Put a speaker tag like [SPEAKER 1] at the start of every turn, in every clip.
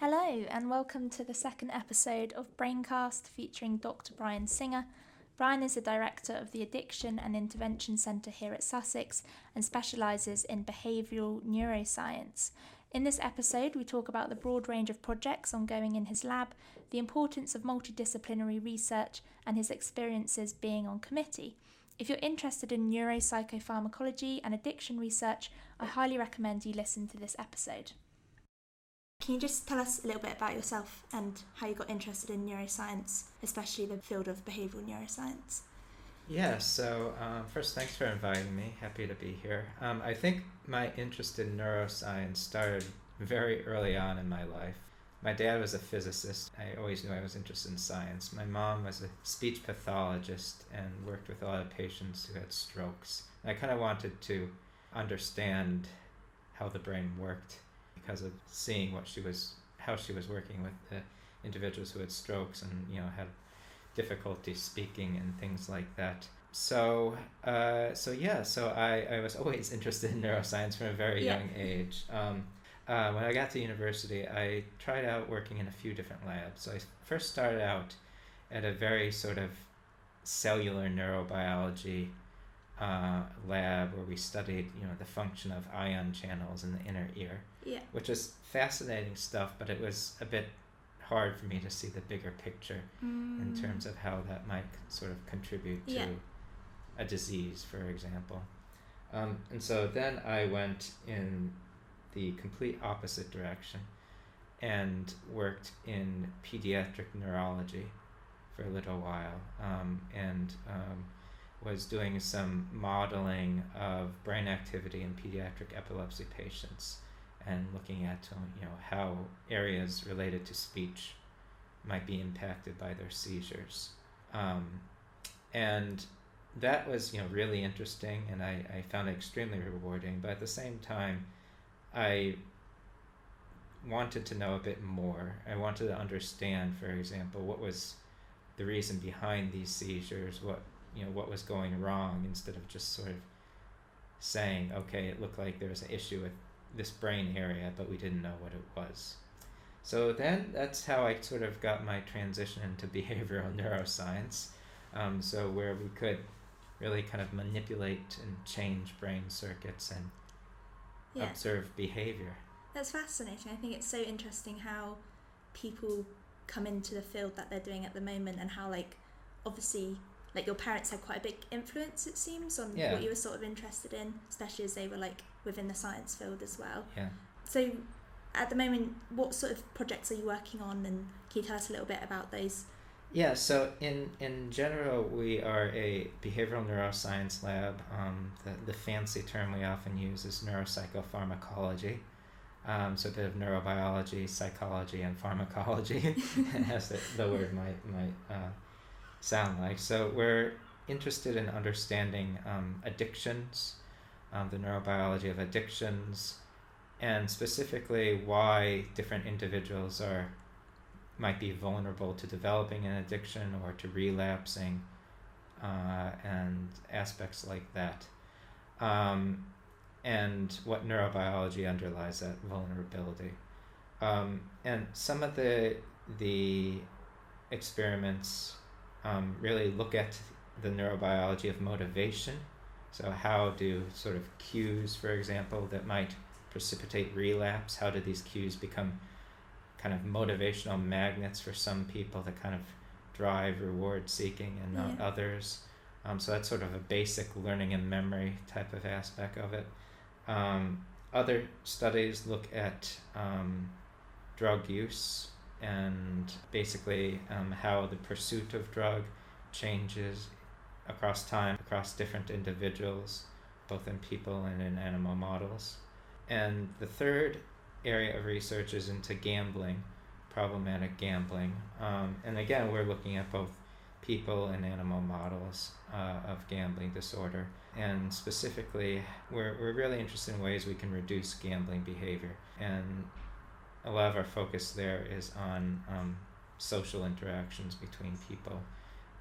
[SPEAKER 1] Hello, and welcome to the second episode of Braincast featuring Dr. Bryan Singer. Bryan is the director of the Addiction and Intervention Centre here at Sussex and specialises in behavioural neuroscience. In this episode, we talk about the broad range of projects ongoing in his lab, the importance of multidisciplinary research, and his experiences being on committee. If you're interested in neuropsychopharmacology and addiction research, I highly recommend you listen to this episode. Can you just tell us a little bit about yourself and how you got interested in neuroscience, especially the field of behavioral neuroscience?
[SPEAKER 2] Yeah, so um, first, thanks for inviting me. Happy to be here. Um, I think my interest in neuroscience started very early on in my life. My dad was a physicist. I always knew I was interested in science. My mom was a speech pathologist and worked with a lot of patients who had strokes. And I kind of wanted to understand how the brain worked because of seeing what she was, how she was working with the individuals who had strokes and you know had difficulty speaking and things like that. So, uh, so yeah, so I, I was always interested in neuroscience from a very yeah. young age. Um, uh, when I got to university, I tried out working in a few different labs. So I first started out at a very sort of cellular neurobiology uh, lab where we studied, you know, the function of ion channels in the inner ear.
[SPEAKER 1] Yeah.
[SPEAKER 2] Which is fascinating stuff, but it was a bit hard for me to see the bigger picture mm. in terms of how that might sort of contribute to yeah. a disease, for example. Um, and so then I went in the complete opposite direction and worked in pediatric neurology for a little while um, and um, was doing some modeling of brain activity in pediatric epilepsy patients and looking at you know how areas related to speech might be impacted by their seizures. Um, and that was you know really interesting and I, I found it extremely rewarding but at the same time i wanted to know a bit more. I wanted to understand for example what was the reason behind these seizures what you know what was going wrong instead of just sort of saying okay it looked like there was an issue with this brain area, but we didn't know what it was. So then that's how I sort of got my transition into behavioral neuroscience. Um, so where we could really kind of manipulate and change brain circuits and yeah. observe behavior.
[SPEAKER 1] That's fascinating. I think it's so interesting how people come into the field that they're doing at the moment and how like obviously like your parents had quite a big influence it seems on yeah. what you were sort of interested in especially as they were like within the science field as well.
[SPEAKER 2] Yeah.
[SPEAKER 1] So at the moment what sort of projects are you working on and can you tell us a little bit about those?
[SPEAKER 2] Yeah so in in general we are a behavioral neuroscience lab. Um, the, the fancy term we often use is neuropsychopharmacology. Um, so a bit of neurobiology psychology and pharmacology as the, the word might might uh, sound like. So we're interested in understanding um, addictions, um, the neurobiology of addictions, and specifically why different individuals are might be vulnerable to developing an addiction or to relapsing, uh, and aspects like that. Um, and what neurobiology underlies that vulnerability. Um, and some of the the experiments um, really look at the neurobiology of motivation. So, how do sort of cues, for example, that might precipitate relapse, how do these cues become kind of motivational magnets for some people that kind of drive reward seeking and not yeah. others? Um, so, that's sort of a basic learning and memory type of aspect of it. Um, other studies look at um, drug use and basically um, how the pursuit of drug changes across time, across different individuals, both in people and in animal models. And the third area of research is into gambling, problematic gambling. Um, and again, we're looking at both people and animal models uh, of gambling disorder. And specifically, we're, we're really interested in ways we can reduce gambling behavior. And a lot of our focus there is on um, social interactions between people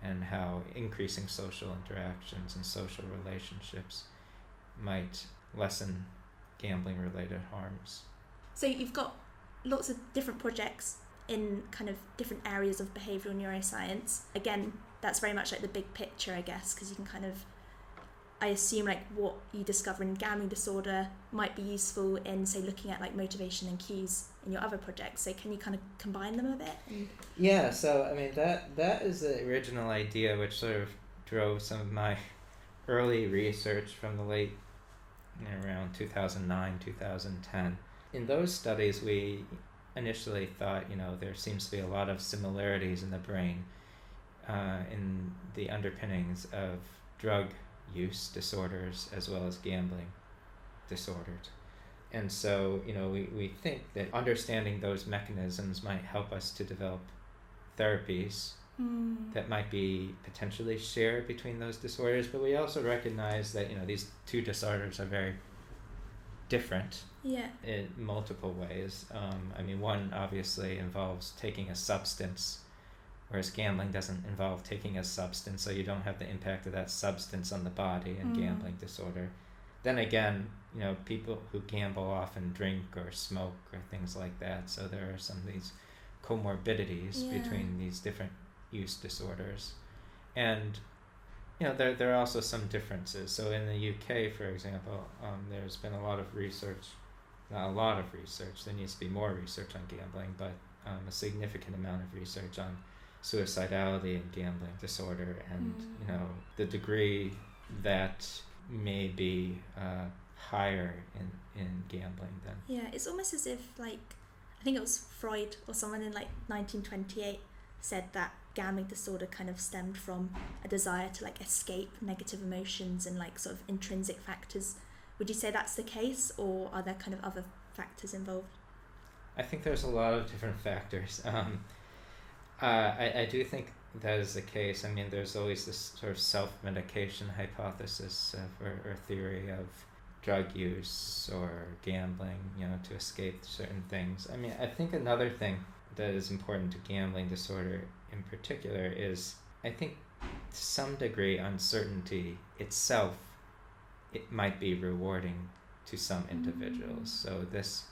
[SPEAKER 2] and how increasing social interactions and social relationships might lessen gambling related harms.
[SPEAKER 1] So you've got lots of different projects in kind of different areas of behavioral neuroscience. Again, that's very much like the big picture, I guess, because you can kind of, I assume, like what you discover in gambling disorder might be useful in, say, looking at like motivation and cues in your other projects. So can you kind of combine them a bit?
[SPEAKER 2] Yeah. So I mean that that is the original idea, which sort of drove some of my early research from the late you know, around 2009 2010 in those studies we initially thought you know there seems to be a lot of similarities in the brain uh, in the underpinnings of drug use disorders as well as gambling disorders. And so you know we, we think that understanding those mechanisms might help us to develop therapies
[SPEAKER 1] mm.
[SPEAKER 2] that might be potentially shared between those disorders but we also recognize that you know these two disorders are very different
[SPEAKER 1] yeah.
[SPEAKER 2] in multiple ways. Um, i mean one obviously involves taking a substance whereas gambling doesn't involve taking a substance so you don't have the impact of that substance on the body in
[SPEAKER 1] Mm.
[SPEAKER 2] gambling disorder then again you know people who gamble often drink or smoke or things like that so there are some of these comorbidities
[SPEAKER 1] Yeah.
[SPEAKER 2] between these different use disorders and you know there, there are also some differences so in the uk for example um, there's been a lot of research not a lot of research there needs to be more research on gambling but um, a significant amount of research on suicidality and gambling disorder and
[SPEAKER 1] Mm.
[SPEAKER 2] you know the degree that may be uh, higher in, in gambling than
[SPEAKER 1] Yeah, it's almost as if like I think it was Freud or someone in like 1928 said that gambling disorder kind of stemmed from a desire to like escape negative emotions and like sort of intrinsic factors. Would you say that's the case, or are there kind of other factors involved?
[SPEAKER 2] I think there's a lot of different factors. Um, uh, I, I do think that is the case. I mean, there's always this sort of self medication hypothesis or, or theory of drug use or gambling, you know, to escape certain things. I mean, I think another thing that is important to gambling disorder in particular is I think to some degree uncertainty itself it might be rewarding to some individuals.
[SPEAKER 1] Mm.
[SPEAKER 2] So this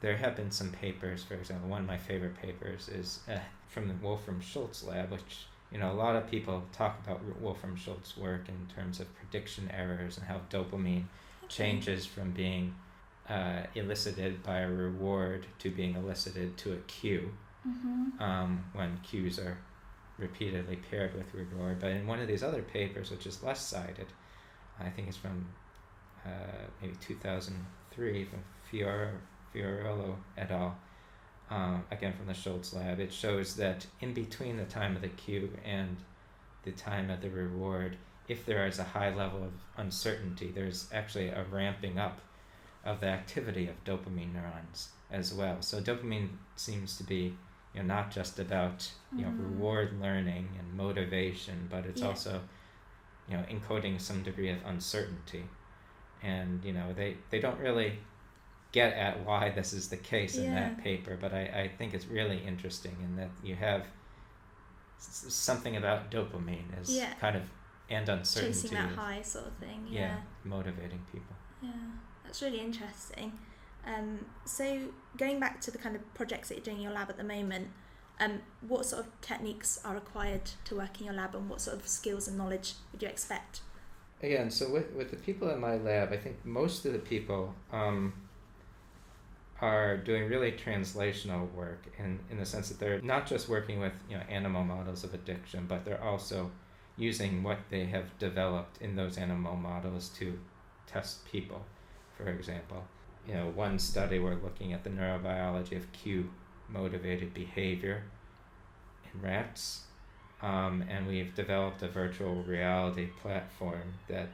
[SPEAKER 2] there have been some papers, for example, one of my favorite papers is uh, from the Wolfram Schultz lab, which you know a lot of people talk about Wolfram Schultz work in terms of prediction errors and how dopamine changes from being uh, elicited by a reward to being elicited to a cue
[SPEAKER 1] Mm-hmm.
[SPEAKER 2] um, when cues are repeatedly paired with reward. But in one of these other papers, which is less cited, I think it's from uh, maybe 2003 from Fior, Fiorillo et al., um, again from the Schultz lab, it shows that in between the time of the cue and the time of the reward, if there is a high level of uncertainty, there's actually a ramping up of the activity of dopamine neurons as well. So dopamine seems to be you know not just about you know
[SPEAKER 1] Mhm.
[SPEAKER 2] reward learning and motivation, but it's
[SPEAKER 1] Yeah.
[SPEAKER 2] also you know encoding some degree of uncertainty, and you know they they don't really get at why this is the case in that paper, but I, I think it's really interesting in that you have s- something about dopamine is
[SPEAKER 1] Yeah.
[SPEAKER 2] kind of and uncertainty
[SPEAKER 1] Chasing that
[SPEAKER 2] is-
[SPEAKER 1] high sort of thing.
[SPEAKER 2] yeah,
[SPEAKER 1] yeah.
[SPEAKER 2] motivating people.
[SPEAKER 1] Yeah, that's really interesting. Um, so going back to the kind of projects that you're doing in your lab at the moment, um, what sort of techniques are required to work in your lab, and what sort of skills and knowledge would you expect?
[SPEAKER 2] Again, so with, with the people in my lab, I think most of the people um, are doing really translational work in, in the sense that they're not just working with you know animal models of addiction, but they're also using what they have developed in those animal models to test people, for example. You know, one study we're looking at the neurobiology of cue motivated behavior in rats um, and we've developed a virtual reality platform that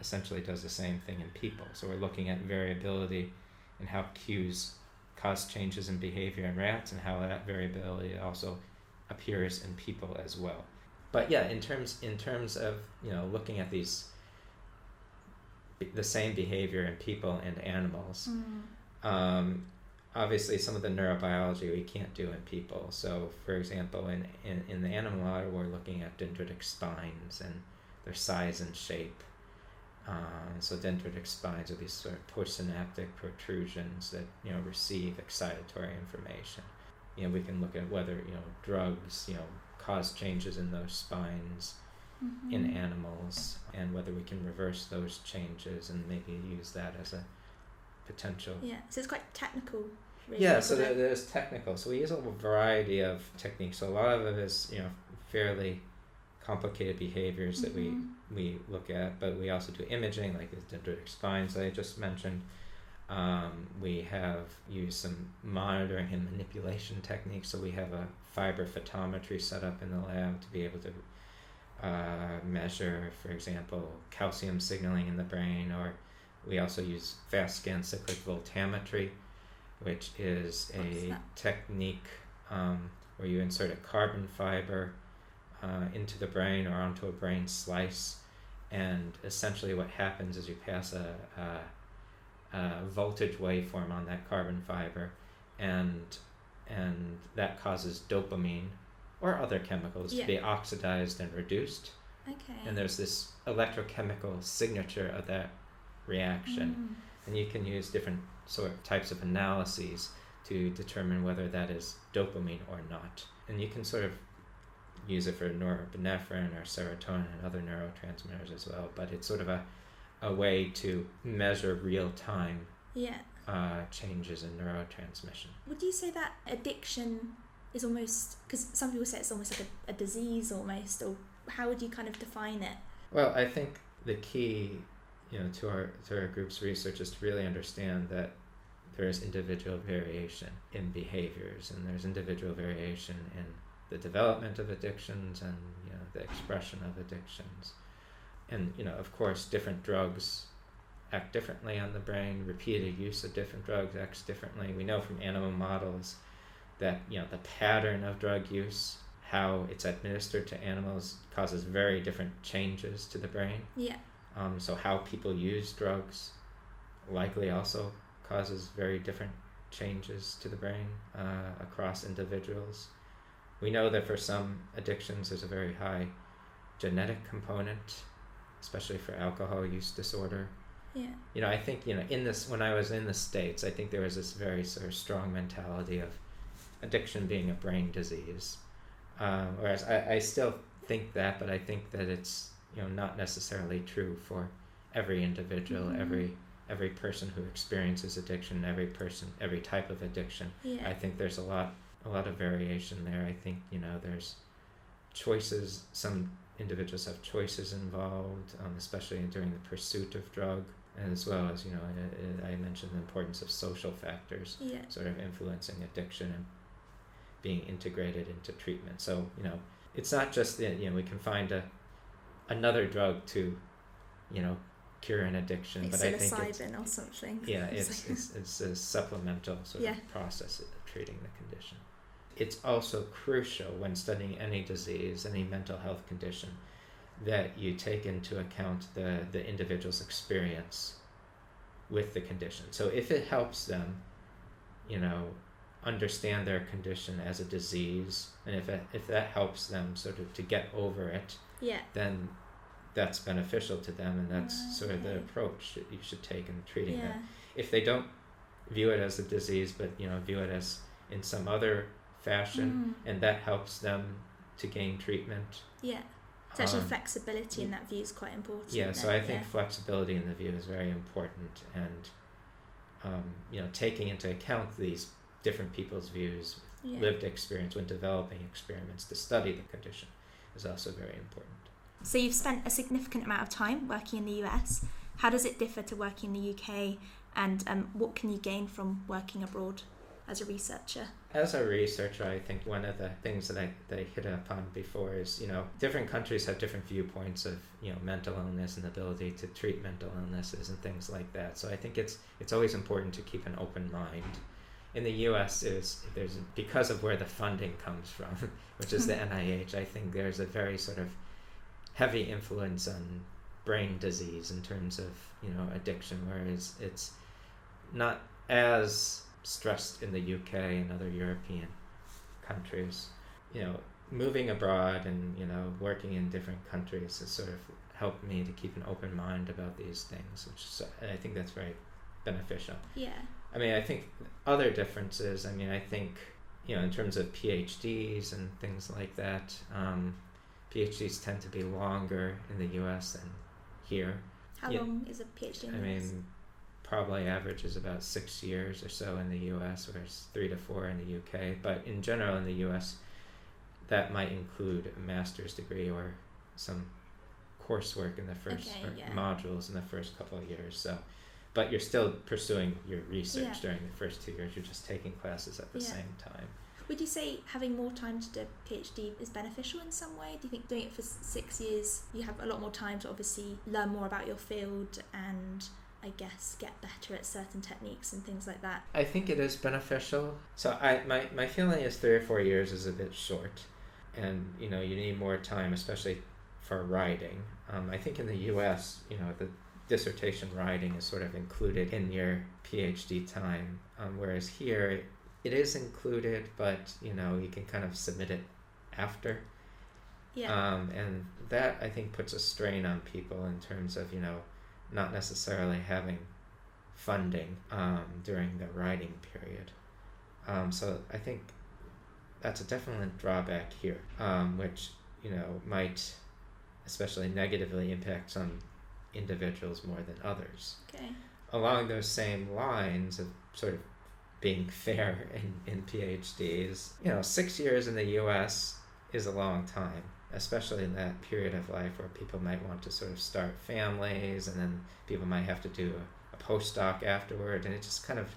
[SPEAKER 2] essentially does the same thing in people. So we're looking at variability in how cues cause changes in behavior in rats and how that variability also appears in people as well. But yeah, in terms in terms of you know looking at these the same behavior in people and animals, um, obviously some of the neurobiology we can't do in people. So, for example, in, in, in the animal model, we're looking at dendritic spines and their size and shape. Um, so dendritic spines are these sort of postsynaptic protrusions that you know receive excitatory information. You know, we can look at whether you know drugs you know cause changes in those spines
[SPEAKER 1] Mm-hmm.
[SPEAKER 2] in animals and whether we can reverse those changes and maybe use that as a potential
[SPEAKER 1] Yeah, so it's quite technical. Really,
[SPEAKER 2] yeah, so there, there's technical. So we use a variety of techniques. So a lot of it is, you know, fairly complicated behaviors that
[SPEAKER 1] Mhm.
[SPEAKER 2] we we look at, but we also do imaging, like the dendritic spines that I just mentioned. Um, we have used some monitoring and manipulation techniques. So we have a fiber photometry set up in the lab to be able to uh, measure, for example, calcium signaling in the brain, or we also use fast scan cyclic voltammetry, which is a technique um, where you insert a carbon fiber uh, into the brain or onto a brain slice, and essentially what happens is you pass a, a, a voltage waveform on that carbon fiber, and and that causes dopamine or other chemicals
[SPEAKER 1] Yeah.
[SPEAKER 2] to be oxidized and reduced.
[SPEAKER 1] Okay.
[SPEAKER 2] And there's this electrochemical signature of that reaction
[SPEAKER 1] Mm.
[SPEAKER 2] and you can use different sort of types of analyses to determine whether that is dopamine or not. And you can sort of use it for norepinephrine or serotonin and other neurotransmitters as well. But it's sort of a, a way to measure real time
[SPEAKER 1] Yeah.
[SPEAKER 2] uh, changes in neurotransmission.
[SPEAKER 1] Would you say that addiction is almost because some people say it's almost like a, a disease almost, or how would you kind of define it?
[SPEAKER 2] Well, I think the key, you know, to our to our group's research is to really understand that there is individual variation in behaviors, and there's individual variation in the development of addictions and you know the expression of addictions, and you know, of course, different drugs act differently on the brain. Repeated use of different drugs acts differently. We know from animal models that you know the pattern of drug use how it's administered to animals causes very different changes to the brain.
[SPEAKER 1] Yeah.
[SPEAKER 2] Um, so how people use drugs likely also causes very different changes to the brain uh, across individuals. We know that for some addictions, there's a very high genetic component, especially for alcohol use disorder.
[SPEAKER 1] Yeah.
[SPEAKER 2] You know, I think you know in this when I was in the states, I think there was this very sort of strong mentality of addiction being a brain disease. Um, whereas I, I still think that, but I think that it's you know not necessarily true for every individual,
[SPEAKER 1] Mhm.
[SPEAKER 2] every every person who experiences addiction, every person, every type of addiction.
[SPEAKER 1] Yeah.
[SPEAKER 2] I think there's a lot a lot of variation there. I think you know there's choices. Some individuals have choices involved, um, especially during the pursuit of drug, as well as you know I, I mentioned the importance of social factors
[SPEAKER 1] yeah.
[SPEAKER 2] sort of influencing addiction and being integrated into treatment. So you know, it's not just that you know we can find a another drug to, you know, cure an addiction,
[SPEAKER 1] Like
[SPEAKER 2] but I think it's
[SPEAKER 1] or something.
[SPEAKER 2] yeah,
[SPEAKER 1] It's
[SPEAKER 2] it's it's, a supplemental sort
[SPEAKER 1] Yeah.
[SPEAKER 2] of process of treating the condition. It's also crucial when studying any disease, any mental health condition, that you take into account the, the individual's experience with the condition. So if it helps them, you know, understand their condition as a disease, and if it, if that helps them sort of to get over it,
[SPEAKER 1] Yeah.
[SPEAKER 2] then that's beneficial to them, and that's sort of the approach that you should take in treating it
[SPEAKER 1] Yeah.
[SPEAKER 2] if they don't view it as a disease but you know view it as in some other fashion
[SPEAKER 1] Mm.
[SPEAKER 2] and that helps them to gain treatment
[SPEAKER 1] Yeah. So actually,
[SPEAKER 2] um,
[SPEAKER 1] flexibility in that view is quite important.
[SPEAKER 2] yeah so i think flexibility in the view is very important and um, you know taking into account these different people's views
[SPEAKER 1] yeah. Yeah.
[SPEAKER 2] lived experience when developing experiments to study the condition is also very important
[SPEAKER 1] So you've spent a significant amount of time working in the US. How does it differ to working in the UK, and um, what can you gain from working abroad as a researcher?
[SPEAKER 2] As a researcher, I think one of the things that I, that I hit upon before is, you know, different countries have different viewpoints of, you know, mental illness and ability to treat mental illnesses and things like that. So I think it's it's always important to keep an open mind. In the U.S., is there's because of where the funding comes from, which is the mm-hmm. NIH. I think there's a very sort of heavy influence on brain disease in terms of you know addiction, whereas it's not as stressed in the UK and other European countries. You know, moving abroad and you know working in different countries has sort of helped me to keep an open mind about these things, which is, I think that's very beneficial.
[SPEAKER 1] Yeah.
[SPEAKER 2] I mean, I think other differences. I mean, I think you know, in terms of PhDs and things like that, um, PhDs tend to be longer in the U.S. than here.
[SPEAKER 1] How
[SPEAKER 2] Yeah.
[SPEAKER 1] long is a PhD in
[SPEAKER 2] I
[SPEAKER 1] the US?
[SPEAKER 2] mean, probably averages about six years or so in the U.S., whereas three to four in the U.K. But in general, in the U.S., that might include a master's degree or some coursework in the first
[SPEAKER 1] Okay,
[SPEAKER 2] or
[SPEAKER 1] yeah.
[SPEAKER 2] modules in the first couple of years. So, but you're still pursuing your research
[SPEAKER 1] Yeah.
[SPEAKER 2] during the first two years. You're just taking classes at the
[SPEAKER 1] Yeah.
[SPEAKER 2] same time.
[SPEAKER 1] Would you say having more time to do a PhD is beneficial in some way? Do you think doing it for six years, you have a lot more time to obviously learn more about your field and I guess get better at certain techniques and things like that?
[SPEAKER 2] I think it is beneficial. So I my, my feeling is three or four years is a bit short, and you know you need more time, especially for writing. Um, I think in the U.S. you know the dissertation writing is sort of included in your PhD time, um, whereas here it is included, but you know you can kind of submit it after.
[SPEAKER 1] Yeah.
[SPEAKER 2] Um, and that I think puts a strain on people in terms of you know not necessarily having funding um, during the writing period. Um, so I think that's a definite drawback here, um, which you know might especially negatively impact some individuals more than others.
[SPEAKER 1] okay.
[SPEAKER 2] Along those same lines of sort of being fair in, in PhDs, you know, six years in the U.S. is a long time, especially in that period of life where people might want to sort of start families and then people might have to do a, a postdoc afterward, and it just kind of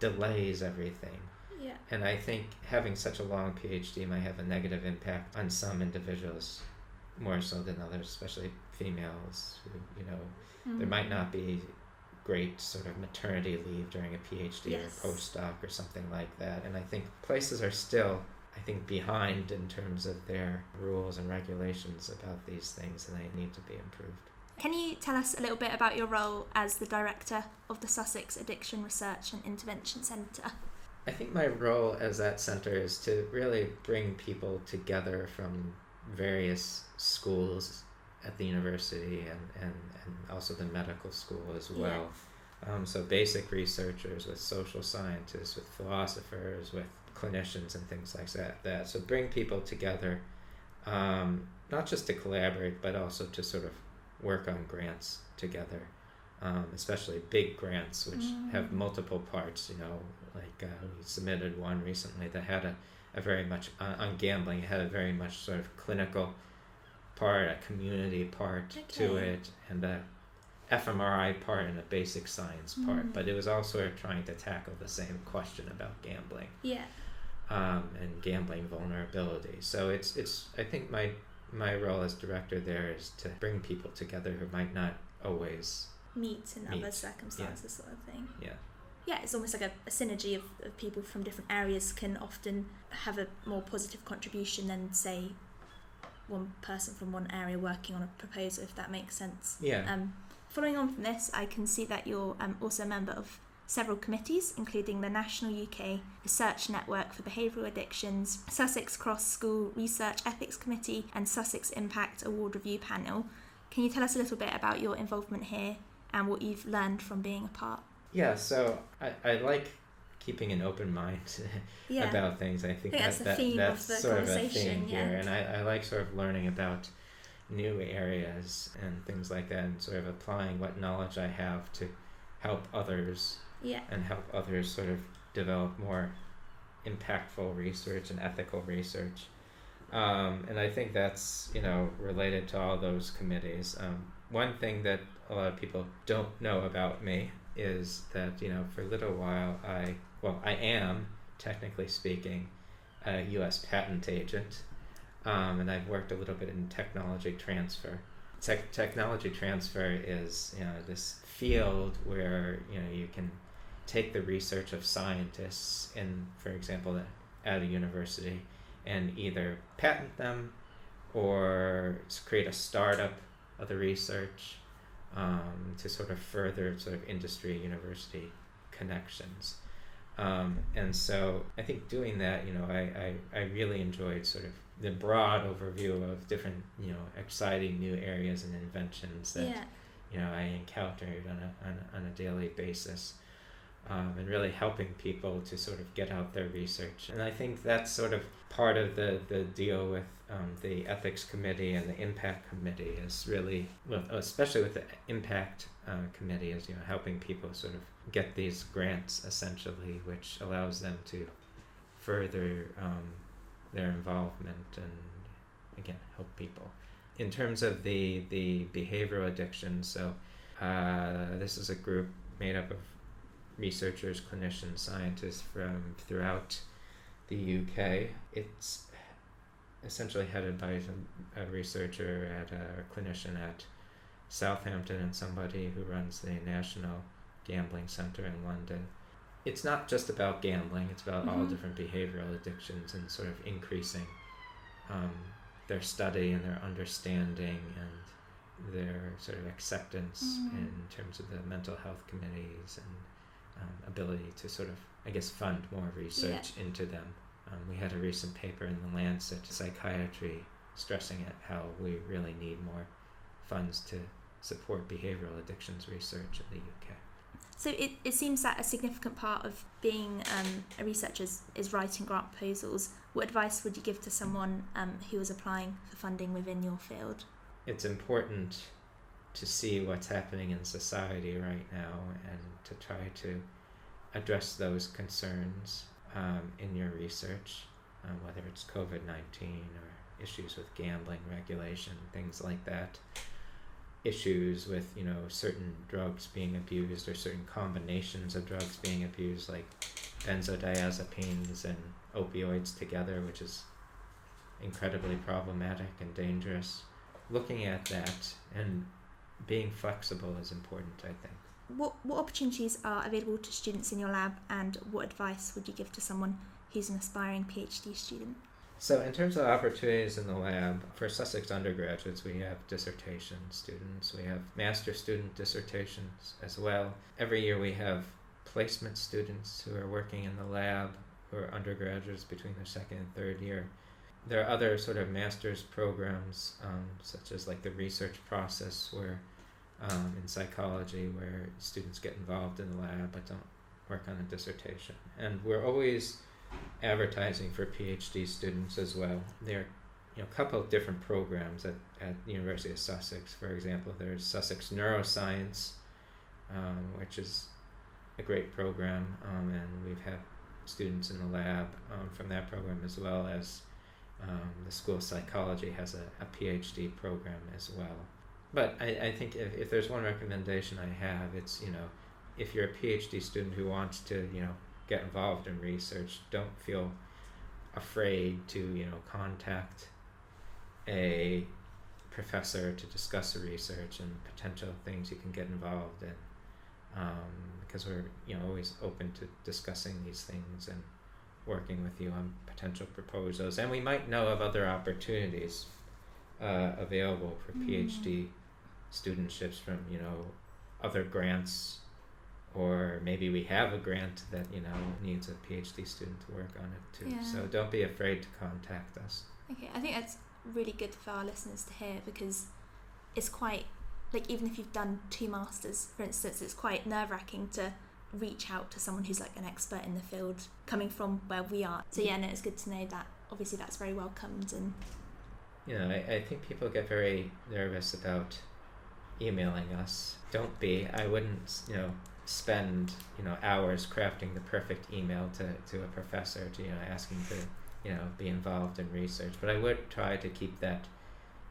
[SPEAKER 2] delays everything.
[SPEAKER 1] Yeah.
[SPEAKER 2] And I think having such a long PhD might have a negative impact on some individuals more so than others, especially females who, you know, there
[SPEAKER 1] Mm.
[SPEAKER 2] might not be great sort of maternity leave during a PhD
[SPEAKER 1] Yes.
[SPEAKER 2] or postdoc or something like that. And I think places are still, I think, behind in terms of their rules and regulations about these things, and they need to be improved.
[SPEAKER 1] Can you tell us a little bit about your role as the director of the Sussex Addiction Research and Intervention Centre?
[SPEAKER 2] I think my role as that center is to really bring people together from various schools at the university and, and, and also the medical school as
[SPEAKER 1] Yeah.
[SPEAKER 2] well. Um, so basic researchers with social scientists, with philosophers, with clinicians and things like that. That so bring people together, um, not just to collaborate, but also to sort of work on grants together, um, especially big grants which have
[SPEAKER 1] Mm.
[SPEAKER 2] multiple parts. You know, like uh, we submitted one recently that had a, a very much uh, on gambling. It had a very much sort of clinical part, a community part to it, and a fMRI part and a basic science part.
[SPEAKER 1] Mm.
[SPEAKER 2] But it was all sort of trying to tackle the same question about gambling
[SPEAKER 1] Yeah.
[SPEAKER 2] Um, and gambling vulnerability. So it's it's I think my my role as director there is to bring people together who might not always
[SPEAKER 1] Meet in other
[SPEAKER 2] Meet,
[SPEAKER 1] circumstances, sort of thing.
[SPEAKER 2] yeah
[SPEAKER 1] yeah, it's almost like a, a synergy of, of people from different areas can often have a more positive contribution than, say, one person from one area working on a proposal, if that makes sense.
[SPEAKER 2] yeah
[SPEAKER 1] Um, following on from this, I can see that you're um, also a member of several committees, including the National UK Research Network for Behavioural Addictions, Sussex Cross School Research Ethics Committee, and Sussex Impact Award Review Panel. Can you tell us a little bit about your involvement here and what you've learned from being a part?
[SPEAKER 2] yeah. So I, I like keeping an open mind
[SPEAKER 1] Yeah.
[SPEAKER 2] about things. I think,
[SPEAKER 1] I think that's
[SPEAKER 2] that,
[SPEAKER 1] the
[SPEAKER 2] that
[SPEAKER 1] theme of
[SPEAKER 2] that's
[SPEAKER 1] the
[SPEAKER 2] sort of a theme
[SPEAKER 1] yeah.
[SPEAKER 2] here, and I, I like sort of learning about new areas and things like that, and sort of applying what knowledge I have to help others
[SPEAKER 1] yeah.
[SPEAKER 2] and help others sort of develop more impactful research and ethical research. Um, and I think that's you know related to all those committees. Um, one thing that a lot of people don't know about me is that you know for a little while I well I am technically speaking a U.S. patent agent, um, and I've worked a little bit in technology transfer. Tech technology transfer is you know this field where you know you can take the research of scientists in, for example, at a university, and either patent them or create a startup of the research um, to sort of further sort of industry university connections. Um, and so I think doing that, you know, I, I, I really enjoyed sort of the broad overview of different, you know, exciting new areas and inventions that,
[SPEAKER 1] yeah.
[SPEAKER 2] you know, I encountered on a, on a, on a daily basis. Um, and really helping people to sort of get out their research. And I think that's sort of part of the, the deal with um, the ethics committee and the impact committee is really, especially with the impact uh, committee, is you know helping people sort of get these grants essentially, which allows them to further um, their involvement and again help people. In terms of the the behavioral addiction, so uh, this is a group made up of researchers, clinicians, scientists from throughout the UK. It's essentially headed by a researcher at a clinician at Southampton and somebody who runs the National Gambling Center in London. It's not just about gambling, it's about mm-hmm. all different behavioral addictions and sort of increasing um, their study and their understanding and their sort of acceptance mm-hmm. in terms of the mental health committees and um, ability to sort of, I guess, fund more research yeah. into them. Um, we had a recent paper in the Lancet Psychiatry stressing it how we really need more funds to support behavioral addictions research in the UK.
[SPEAKER 1] So it, it seems that a significant part of being um, a researcher is, is, writing grant proposals. What advice would you give to someone um, who is applying for funding within your field?
[SPEAKER 2] It's important to see what's happening in society right now and to try to address those concerns um, in your research, um, whether it's COVID 19 or issues with gambling regulation, things like that. Issues with you know certain drugs being abused or certain combinations of drugs being abused, like benzodiazepines and opioids together, which is incredibly problematic and dangerous. Looking at that and being flexible is important, I think.
[SPEAKER 1] What, what opportunities are available to students in your lab, and what advice would you give to someone who's an aspiring PhD student?
[SPEAKER 2] So, in terms of opportunities in the lab, for Sussex undergraduates, we have dissertation students, we have master student dissertations as well. Every year, we have placement students who are working in the lab who are undergraduates between their second and third year. There are other sort of master's programs, um, such as like the research process, where um, in psychology where students get involved in the lab but don't work on a dissertation. And we're always advertising for PhD students as well. There are you know, a couple of different programs at, at the University of Sussex. For example, there's Sussex Neuroscience, um, which is a great program, um, and we've had students in the lab um, from that program as well as um, the School of Psychology has a, a PhD program as well. But I, I think if, if there's one recommendation I have, it's, you know, if you're a PhD student who wants to, you know, get involved in research, don't feel afraid to, you know, contact a professor to discuss the research and potential things you can get involved in. Um, because we're, you know, always open to discussing these things and working with you on potential proposals. And we might know of other opportunities uh, available for mm. PhD studentships from you know other grants or maybe we have a grant that you know needs a phd student to work on it too. Yeah. so don't be afraid to contact us.
[SPEAKER 1] Okay i think that's really good for our listeners to hear because it's quite like even if you've done two masters for instance it's quite nerve-wracking to reach out to someone who's like an expert in the field coming from where we are. So yeah no it's good to know that obviously that's very welcomed and
[SPEAKER 2] you know i, I think people get very nervous about emailing us. Don't be. I wouldn't, you know, spend, you know, hours crafting the perfect email to, to a professor to, you know, asking to, you know, be involved in research. But I would try to keep that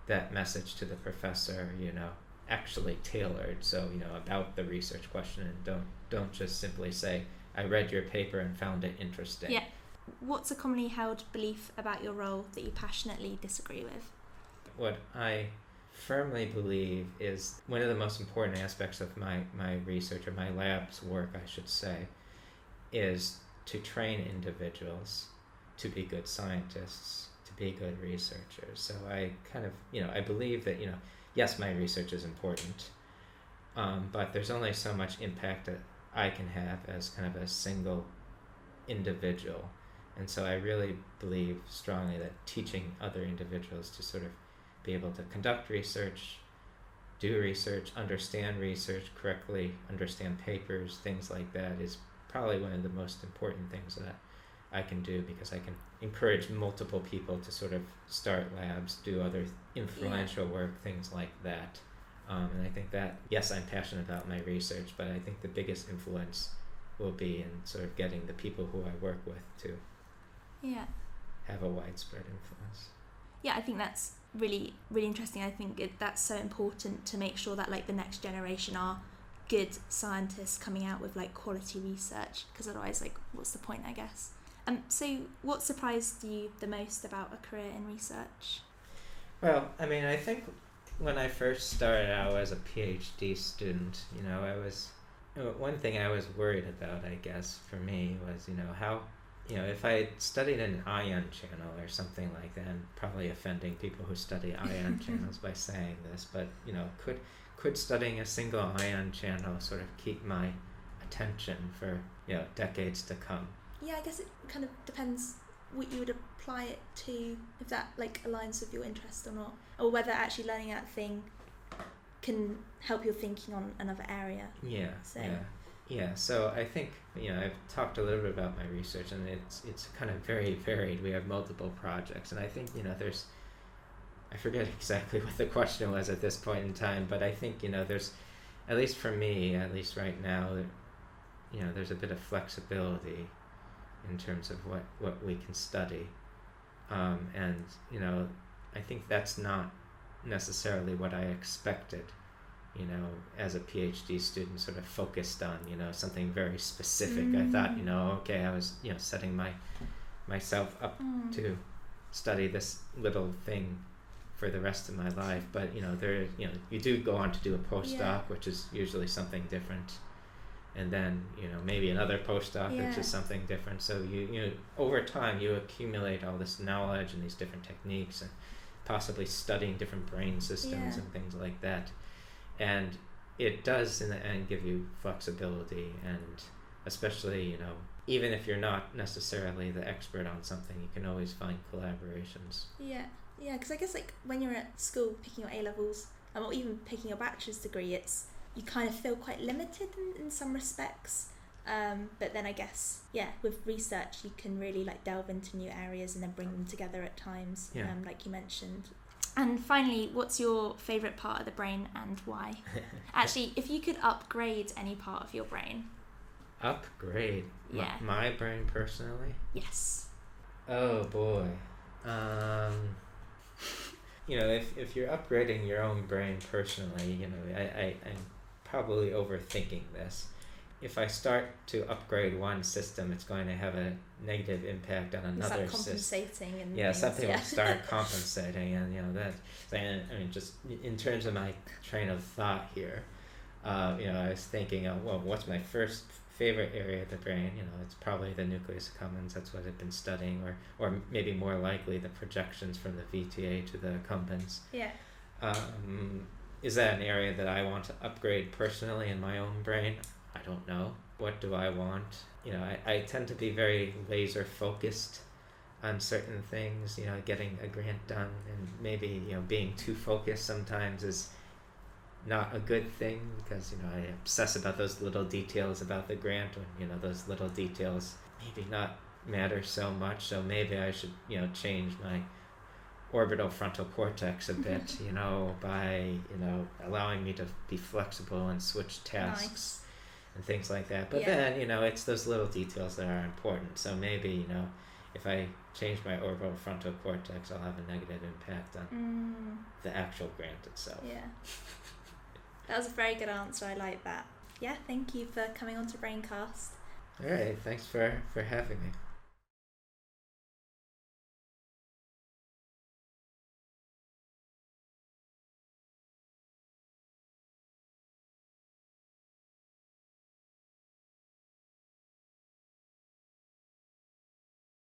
[SPEAKER 2] that message to the professor, you know, actually tailored. So, you know, about the research question and don't don't just simply say, I read your paper and found it interesting.
[SPEAKER 1] Yeah. What's a commonly held belief about your role that you passionately disagree with?
[SPEAKER 2] What I firmly believe is one of the most important aspects of my, my research or my lab's work, I should say, is to train individuals to be good scientists, to be good researchers. So I kind of, you know, I believe that, you know, yes, my research is important, um, but there's only so much impact that I can have as kind of a single individual. And so I really believe strongly that teaching other individuals to sort of be able to conduct research, do research, understand research correctly, understand papers, things like that is probably one of the most important things that I can do because I can encourage multiple people to sort of start labs, do other influential yeah. work, things like that. Um, and I think that, yes, I'm passionate about my research, but I think the biggest influence will be in sort of getting the people who I work with to
[SPEAKER 1] yeah
[SPEAKER 2] have a widespread influence.
[SPEAKER 1] Yeah, I think that's really really interesting. I think it, that's so important to make sure that like the next generation are good scientists coming out with like quality research because otherwise like what's the point I guess. Um, so what surprised you the most about a career in research?
[SPEAKER 2] Well, I mean, I think when I first started out as a PhD student, you know, I was one thing I was worried about, I guess, for me was, you know, how, you know, if I studied an ion channel or something like that, I'm probably offending people who study ion channels by saying this, but, you know, could could studying a single ion channel sort of keep my attention for, you know, decades to come?
[SPEAKER 1] Yeah, I guess it kind of depends what you would apply it to, if that like aligns with your interest or not, or whether actually learning that thing can help your thinking on another area.
[SPEAKER 2] Yeah. So. Yeah. Yeah, so I think you know I've talked a little bit about my research, and it's it's kind of very varied. We have multiple projects, and I think you know there's, I forget exactly what the question was at this point in time, but I think you know there's, at least for me, at least right now, you know there's a bit of flexibility, in terms of what what we can study, um, and you know I think that's not necessarily what I expected, you know, as a PhD student, sort of focused on, you know, something very specific. Mm. I thought, you know, okay, I was, you know, setting my myself up mm. to study this little thing for the rest of my life. But you know, there, you know, you do go on to do a postdoc, yeah. which is usually something different, and then you know maybe another postdoc, yeah. which is something different. So you you know, over time you accumulate all this knowledge and these different techniques and possibly studying different brain systems yeah. and things like that. And it does in the end give you flexibility and especially, you know, even if you're not necessarily the expert on something, you can always find collaborations.
[SPEAKER 1] Yeah, yeah, because I guess like when you're at school picking your A levels, um, or even picking your bachelor's degree, it's you kind of feel quite limited in, in some respects. Um, but then I guess, yeah, with research, you can really like delve into new areas and then bring them together at times, yeah. um, like you mentioned. And finally, what's your favourite part of the brain and why? Actually, if you could upgrade any part of your brain.
[SPEAKER 2] Upgrade? Yeah. My, my brain personally?
[SPEAKER 1] Yes.
[SPEAKER 2] Oh boy. Um, you know, if, if you're upgrading your own brain personally, you know, I, I, I'm probably overthinking this if I start to upgrade one system, it's going to have a negative impact on another
[SPEAKER 1] system. And
[SPEAKER 2] yeah, things, something yeah. will start compensating, and you know that. And I mean, just in terms of my train of thought here, uh, you know, I was thinking, of, well, what's my first favorite area of the brain? You know, it's probably the nucleus accumbens. That's what I've been studying, or or maybe more likely the projections from the VTA to the accumbens.
[SPEAKER 1] Yeah.
[SPEAKER 2] Um, is that an area that I want to upgrade personally in my own brain? I don't know. What do I want? You know, I, I tend to be very laser focused on certain things, you know, getting a grant done and maybe, you know, being too focused sometimes is not a good thing because, you know, I obsess about those little details about the grant when, you know, those little details maybe not matter so much. So maybe I should, you know, change my orbital frontal cortex a mm-hmm. bit, you know, by, you know, allowing me to be flexible and switch tasks. Nice and things like that. But yeah. then, you know, it's those little details that are important. So maybe, you know, if I change my orbital frontal cortex, I'll have a negative impact on mm. the actual grant itself.
[SPEAKER 1] Yeah. that was a very good answer. I like that. Yeah, thank you for coming on to Braincast.
[SPEAKER 2] All right, thanks for, for having me.